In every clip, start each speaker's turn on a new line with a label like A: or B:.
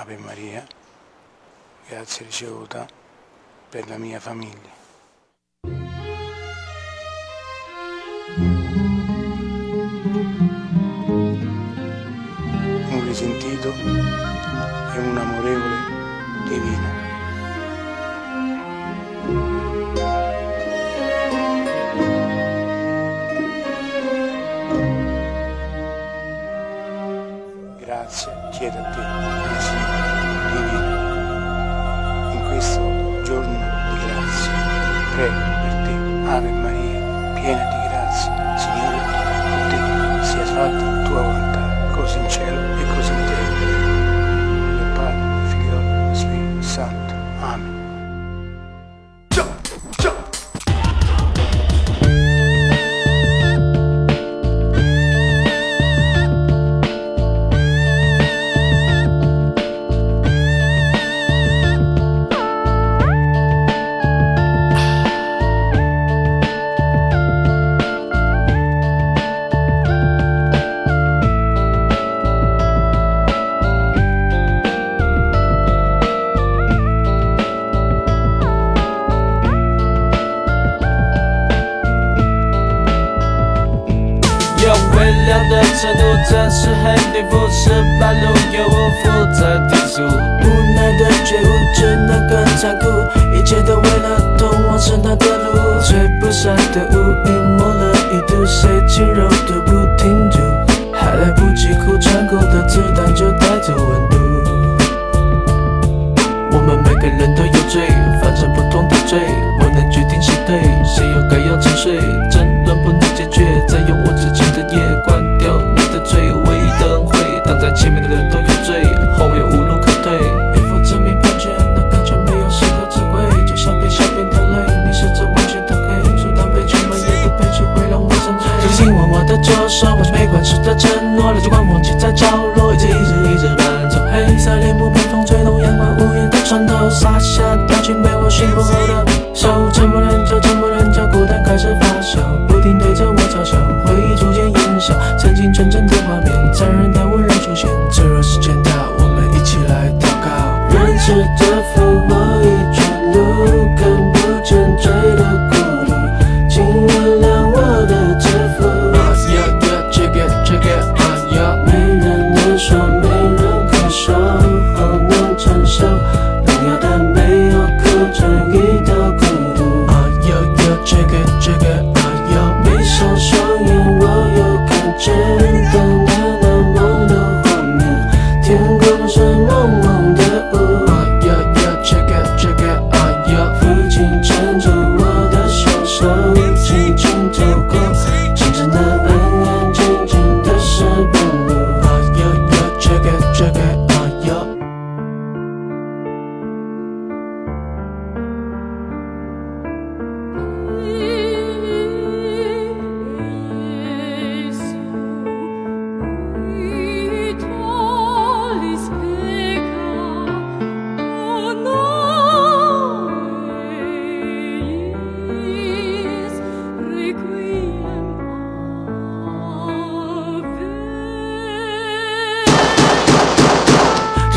A: Ave Maria, grazie ricevuta per la mia famiglia. Un risentito e un amorevole divino. Grazie, chiedo a te.
B: 微凉的晨露，暂时黑颠覆，失败路由我负责低诉。
C: 无奈的觉悟，只能更残酷，一切都为了通往圣堂的路。吹不散的乌云，抹了一度，谁轻柔都不停住，还来不及哭，穿过的子弹就带走温度。我们每个人都有罪，犯着不同的罪，我能决定谁对，谁又该要沉睡？洒下的表情被我驯服。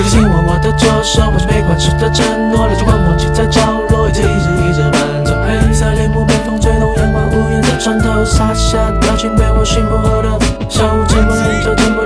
C: 低头亲吻我的左手换取被宽恕的承诺老旧管忘记在角落一直一直一直伴奏黑色帘幕被风吹动阳光无言地穿透洒下表情被我驯服后的兽沉默的喊叫沉默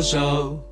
C: 高手。